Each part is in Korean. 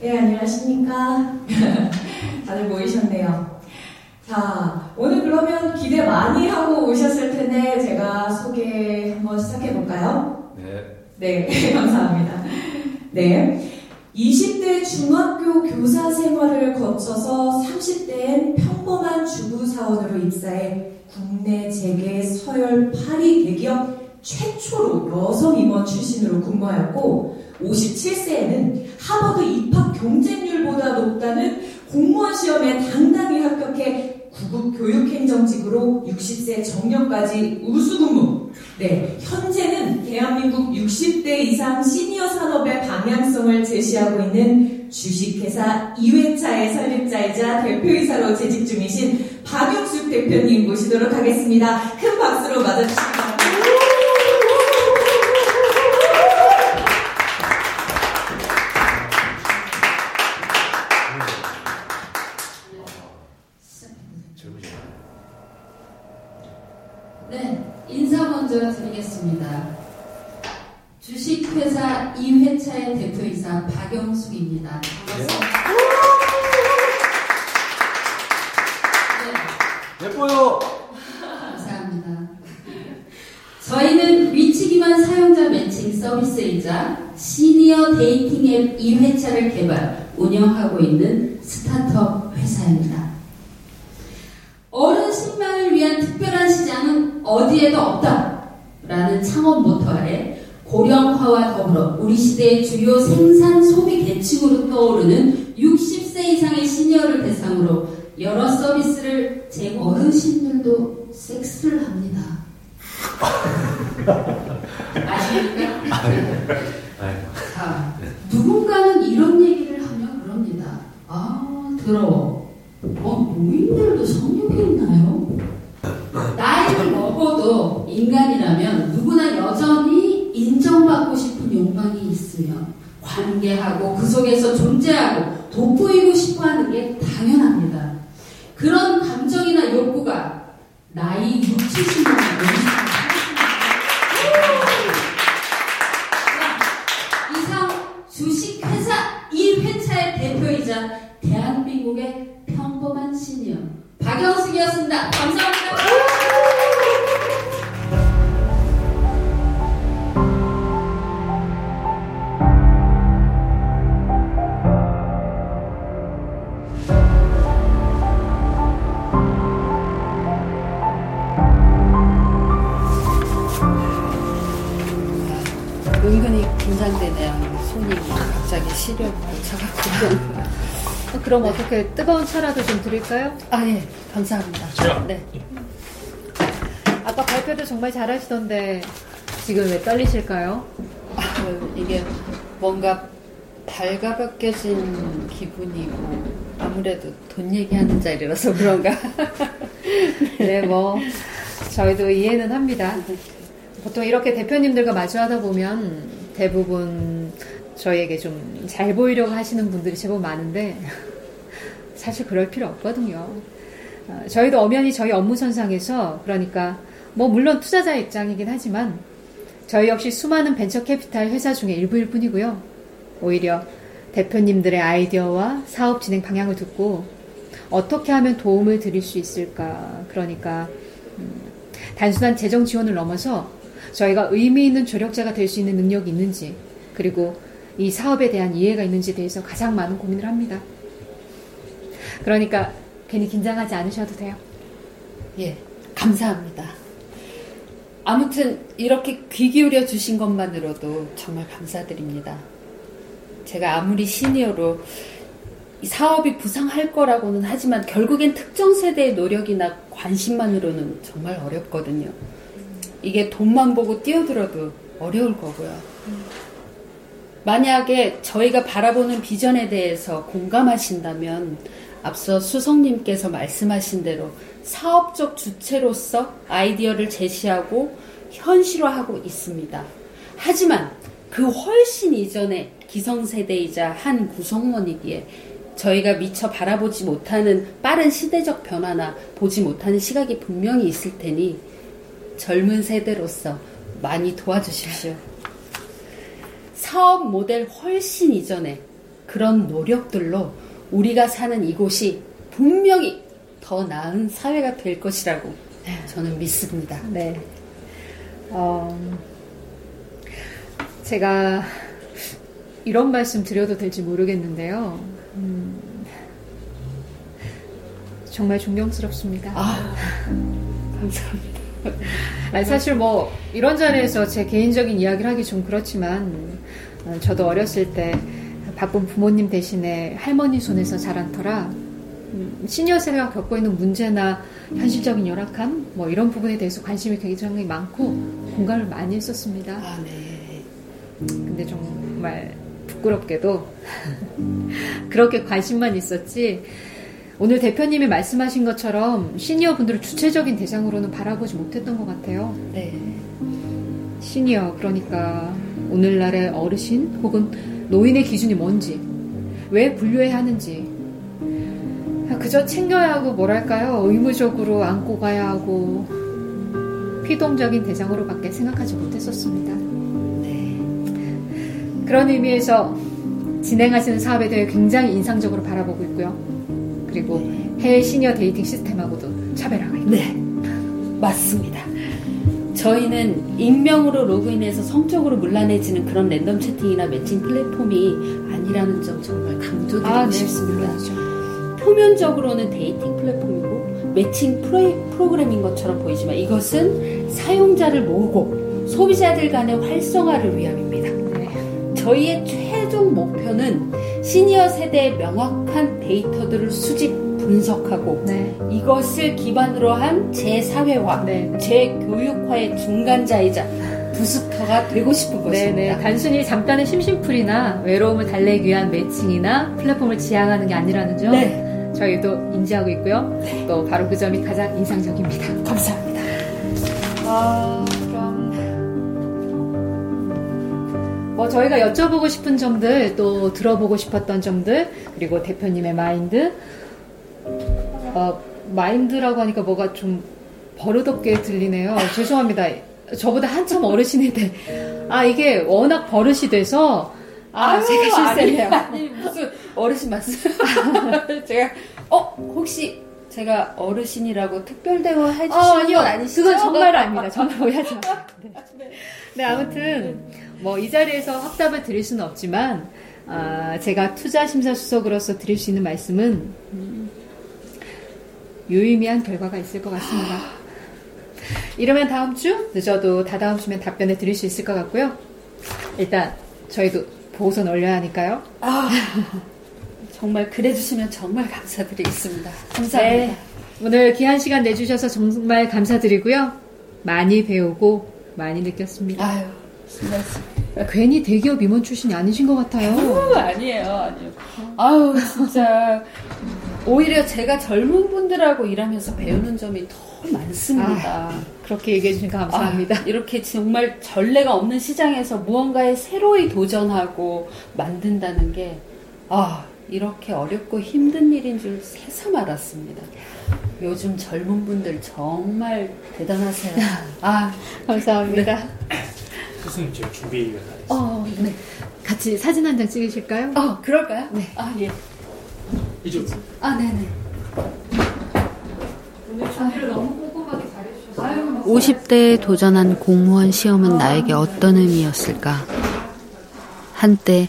네, 안녕하십니까. 다들 모이셨네요. 자, 오늘 그러면 기대 많이 하고 오셨을 텐데 제가 소개 한번 시작해 볼까요? 네. 네, 감사합니다. 네. 20대 중학교 교사 생활을 거쳐서 30대엔 평범한 주부사원으로 입사해 국내 재계 서열 8위 대기업 최초로 여성 임원 출신으로 근무하였고 57세에는 하버드 입학 경쟁률보다 높다는 공무원 시험에 당당히 합격해 구급 교육행정직으로 60세 정년까지 우수근무. 네, 현재는 대한민국 60대 이상 시니어 산업의 방향성을 제시하고 있는 주식회사 2회차의 설립자이자 대표이사로 재직 중이신 박용숙 대표님 모시도록 하겠습니다. 큰 박수로 맞아주시기 바랍니다. 네, 인사 먼저 드리겠습니다. 주식회사 2회차의 대표이사 박영숙입니다. 네, 예뻐요. 감사합니다. 저희는 위치기반 사용자 매칭 서비스이자 시니어 dating 앱 2회차를 개발, 운영하고 있는 스타트업 회사입니다. 어른 신망을 위한 특별한 어디에도 없다. 라는 창업 모토 아래 고령화와 더불어 우리 시대의 주요 생산 소비 계층으로 떠오르는 60세 이상의 시니어를 대상으로 여러 서비스를 제공 어르신들도 섹스를 합니다. 아십니까? 네. 자, 누군가는 이런 얘기를 하면 그럽니다. 아, 더러워. 어, 노인들도 성욕이 있나요? 나이를 먹어도 인간이라면 누구나 여전히 인정받고 싶은 욕망이 있으면 관계하고 그 속에서 존재하고 돋보이고 긴장되네요. 손이 갑자기 시려고 차갑고. 어, 그럼 어떻게 뜨거운 차라도 좀 드릴까요? 아, 예. 감사합니다. 네. 아까 발표도 정말 잘하시던데 지금 왜 떨리실까요? 그 이게 뭔가 발가벗겨진 기분이고 아무래도 돈 얘기하는 자리라서 그런가. 네, 뭐 저희도 이해는 합니다. 보통 이렇게 대표님들과 마주하다 보면 대부분 저희에게 좀 잘 보이려고 하시는 분들이 제법 많은데 사실 그럴 필요 없거든요. 어, 저희도 엄연히 저희 업무 선상에서 그러니까 뭐 물론 투자자 입장이긴 하지만 저희 역시 수많은 벤처 캐피탈 회사 중에 일부일 뿐이고요. 오히려 대표님들의 아이디어와 사업 진행 방향을 듣고 어떻게 하면 도움을 드릴 수 있을까. 그러니까 음, 단순한 재정 지원을 넘어서 저희가 의미 있는 조력자가 될 수 있는 능력이 있는지 그리고 이 사업에 대한 이해가 있는지에 대해서 가장 많은 고민을 합니다. 그러니까 괜히 긴장하지 않으셔도 돼요. 예. 감사합니다. 아무튼 이렇게 귀 기울여 주신 것만으로도 정말 감사드립니다. 제가 아무리 시니어로 이 사업이 부상할 거라고는 하지만 결국엔 특정 세대의 노력이나 관심만으로는 정말 어렵거든요. 이게 돈만 보고 뛰어들어도 어려울 거고요. 만약에 저희가 바라보는 비전에 대해서 공감하신다면 앞서 수석님께서 말씀하신 대로 사업적 주체로서 아이디어를 제시하고 현실화하고 있습니다. 하지만 그 훨씬 이전에 기성세대이자 한 구성원이기에 저희가 미처 바라보지 못하는 빠른 시대적 변화나 보지 못하는 시각이 분명히 있을 테니 젊은 세대로서 많이 도와주십시오. 사업 모델 훨씬 이전에 그런 노력들로 우리가 사는 이곳이 분명히 더 나은 사회가 될 것이라고 저는 믿습니다. 네. 어, 제가 이런 말씀 드려도 될지 모르겠는데요. 음, 정말 존경스럽습니다. 아, 감사합니다. 아니, 사실 뭐 이런 자리에서 제 개인적인 이야기를 하기 좀 그렇지만 어, 저도 어렸을 때 바쁜 부모님 대신에 할머니 손에서 자란 터라 음, 시니어 세대가 겪고 있는 문제나 현실적인 열악함 뭐 이런 부분에 대해서 관심이 굉장히 많고 공감을 많이 했었습니다. 아, 네. 근데 정말 부끄럽게도 그렇게 관심만 있었지 오늘 대표님이 말씀하신 것처럼 시니어 분들을 주체적인 대상으로는 바라보지 못했던 것 같아요. 네. 시니어 그러니까 오늘날의 어르신 혹은 노인의 기준이 뭔지 왜 분류해야 하는지 그저 챙겨야 하고 뭐랄까요 의무적으로 안고 가야 하고 피동적인 대상으로밖에 생각하지 못했었습니다. 네. 그런 의미에서 진행하시는 사업에 대해 굉장히 인상적으로 바라보고 있고요. 그리고 해외 시니어 dating 시스템하고도 차별화가 있고 네. 맞습니다. 저희는 익명으로 로그인해서 성적으로 문란해지는 그런 랜덤 채팅이나 매칭 플랫폼이 아니라는 점 정말 강조드리고 아, 네, 싶습니다. 물론이죠. 표면적으로는 dating 플랫폼이고 매칭 프로, 프로그램인 것처럼 보이지만 이것은 사용자를 모으고 소비자들 간의 활성화를 위함입니다. 네. 저희의 최종 목표는 시니어 세대의 명확한 데이터들을 수집 분석하고 네. 이것을 기반으로 한 재사회화, 네. 재교육화의 중간자이자 부스터가 되고 싶은 것입니다. 네네. 단순히 잠깐의 심심풀이나 외로움을 달래기 위한 매칭이나 플랫폼을 지향하는 게 아니라는 점 네. 저희도 인지하고 있고요. 또 바로 그 점이 가장 인상적입니다. 감사합니다. 아, 저희가 여쭤보고 싶은 점들 또 들어보고 싶었던 점들 그리고 대표님의 마인드 어, 마인드라고 하니까 뭐가 좀 버릇없게 들리네요. 죄송합니다. 저보다 한참 어르신인데 아 이게 워낙 버릇이 돼서 아 아유, 제가 실수했네요. 아니, 아니, 무슨 어르신 말씀. 제가 어 혹시 제가 어르신이라고 특별 대우 해 주시는 어, 아니요. 건 아니시죠? 그건 정말 아닙니다. 정말 오해하지 마세요. 네. 네, 아무튼 뭐 이 자리에서 확답을 드릴 수는 없지만 아, 제가 투자 심사 수석으로서 드릴 수 있는 말씀은 음, 유의미한 결과가 있을 것 같습니다. 이러면 다음 주 늦어도 다다음 주면 답변을 드릴 수 있을 것 같고요. 일단 저희도 보고서 올려야 하니까요. 아, 정말 그래주시면 정말 감사드리겠습니다. 감사합니다. 네, 오늘 귀한 시간 내주셔서 정말 감사드리고요. 많이 배우고 많이 느꼈습니다. 아유, 말씀. 괜히 대기업 임원 출신이 아니신 것 같아요. 아유, 아니에요, 아니요. 아유, 진짜. 오히려 제가 젊은 분들하고 일하면서 배우는 점이 더 많습니다. 그렇게 얘기해 주니까 감사합니다. 아, 이렇게 정말 전례가 없는 시장에서 무언가에 새로이 도전하고 만든다는 게, 아, 이렇게 어렵고 힘든 일인 줄 새삼 알았습니다. 요즘 젊은 분들 정말 대단하세요. 아, 감사합니다. 스승님 지금 준비가 다 됐어요. 어, 네. 같이 사진 한 장 찍으실까요? 어, 그럴까요? 네. 아, 예. 이쪽 아, 네네. 오늘 준비를 너무 꼼꼼하게 잘해주셔서 50대에 도전한 공무원 시험은 나에게 어떤 의미였을까? 한때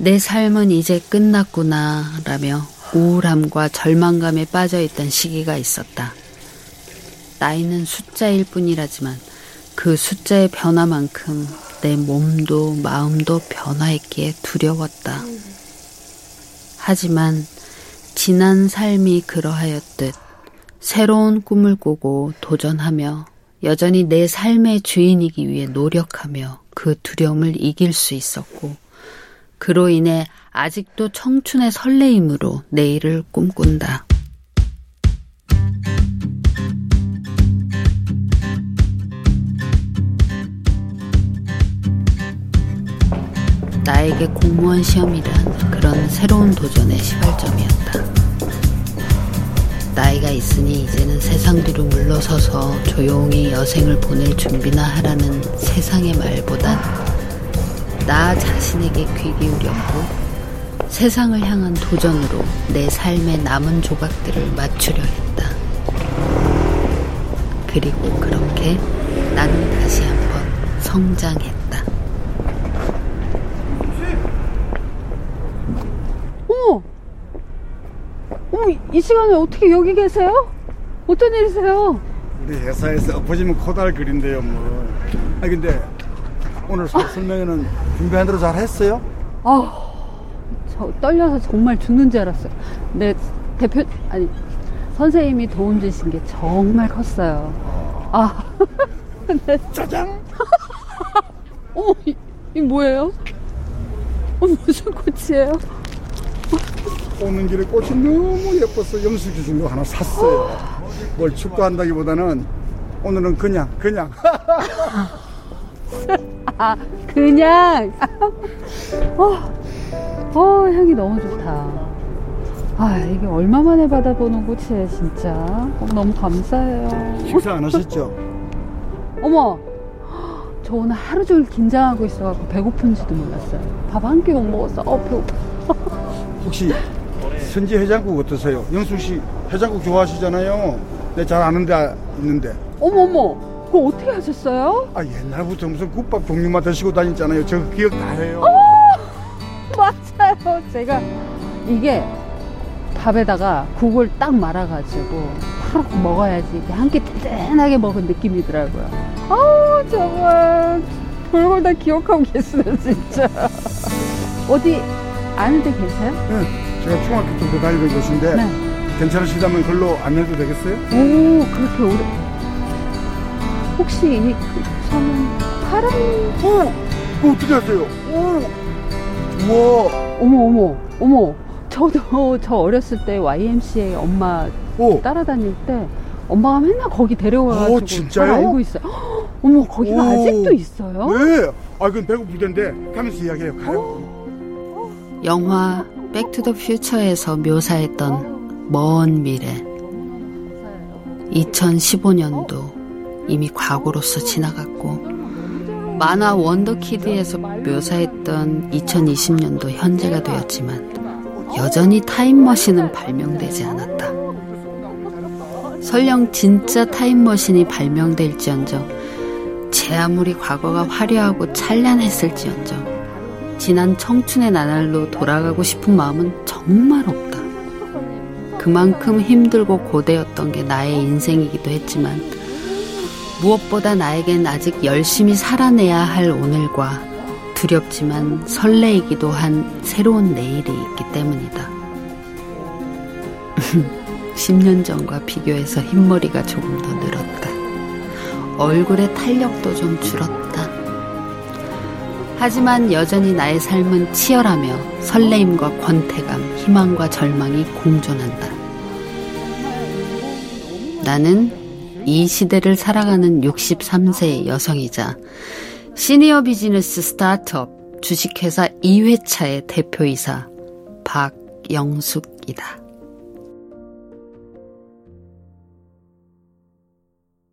내 삶은 이제 끝났구나 라며 우울함과 절망감에 빠져 있던 시기가 있었다. 나이는 숫자일 뿐이라지만 그 숫자의 변화만큼 내 몸도 마음도 변화했기에 두려웠다. 하지만 지난 삶이 그러하였듯 새로운 꿈을 꾸고 도전하며 여전히 내 삶의 주인이기 위해 노력하며 그 두려움을 이길 수 있었고 그로 인해 아직도 청춘의 설레임으로 내일을 꿈꾼다. 나에게 공무원 시험이란 그런 새로운 도전의 시발점이었다. 나이가 있으니 이제는 세상 뒤로 물러서서 조용히 여생을 보낼 준비나 하라는 세상의 말보단 나 자신에게 귀 기울였고 세상을 향한 도전으로 내 삶의 남은 조각들을 맞추려 했다. 그리고 그렇게 나는 다시 한번 성장했다. 어머! 어머, 이 시간에 어떻게 여기 계세요? 어떤 일이세요? 우리 회사에서 엎어지면 코달 그린데요, 뭐. 아 근데 오늘 설- 설명회는 준비한 대로 잘 했어요? 아, 저 떨려서 정말 죽는 줄 알았어요. 네, 대표, 아니, 선생님이 도움 주신 게 정말 컸어요. 아, 네. 짜장! 어머, 이, 이 뭐예요? 어, 무슨 꽃이에요? 오는 길에 꽃이 너무 예뻐서 영숙이 준 거 하나 샀어요. 뭘 축구한다기보다는 오늘은 그냥, 그냥. 아, 그냥. 어, 어, 향이 너무 좋다. 아, 이게 얼마만에 받아보는 꽃이에요, 진짜. 어, 너무 감사해요. 식사 안 하셨죠? 어머, 저 오늘 하루 종일 긴장하고 있어갖고 배고픈지도 몰랐어요. 밥 한 끼 못 먹었어. 어, 배고파. 혹시 선지 해장국 어떠세요? 영숙 씨 해장국 좋아하시잖아요. 내잘 아는 데 있는데. 어머, 어머, 그거 어떻게 하셨어요? 아 옛날부터 무슨 국밥 종류만 드시고 다녔잖아요. 저 기억 다 해요. 맞아요. 제가 이게 밥에다가 국을 딱 말아가지고 바로 먹어야지 이렇게 한 끼 든든하게 먹은 느낌이더라고요. 아 정말 별걸 다 기억하고 계세요 진짜. 어디 아는 데 계세요? 네, 제가 중학교 때부터 다니던 곳인데 네. 괜찮으시다면 글로 안내도 되겠어요? 오 그렇게 오래. 혹시 이 그, 성은 파란? 오! 그거 어떻게 하세요? 오! 우와! 어머 어머 어머. 저도 저 어렸을 때 YMCA 엄마 오! 따라다닐 때 엄마가 맨날 거기 데려와가지고 오, 진짜요? 잘 알고 있어요. 헉, 어머 거기가 오. 아직도 있어요? 네! 아, 그건 배고플 텐데 가면서 이야기해요. 가요. 영화 백투더 퓨처에서 묘사했던 먼 미래 2015년도 이미 과거로서 지나갔고 만화 원더키드에서 묘사했던 2020년도 현재가 되었지만 여전히 타임머신은 발명되지 않았다. 설령 진짜 타임머신이 발명될지언정 제 아무리 과거가 화려하고 찬란했을지언정 지난 청춘의 나날로 돌아가고 싶은 마음은 정말 없다. 그만큼 힘들고 고되었던 게 나의 인생이기도 했지만 무엇보다 나에겐 아직 열심히 살아내야 할 오늘과 두렵지만 설레이기도 한 새로운 내일이 있기 때문이다. 10년 전과 비교해서 흰머리가 조금 더 늘었다. 얼굴의 탄력도 좀 줄었다. 하지만 여전히 나의 삶은 치열하며 설레임과 권태감, 희망과 절망이 공존한다. 나는 이 시대를 살아가는 63세의 여성이자 시니어 비즈니스 스타트업 주식회사 2회차의 대표이사 박영숙이다.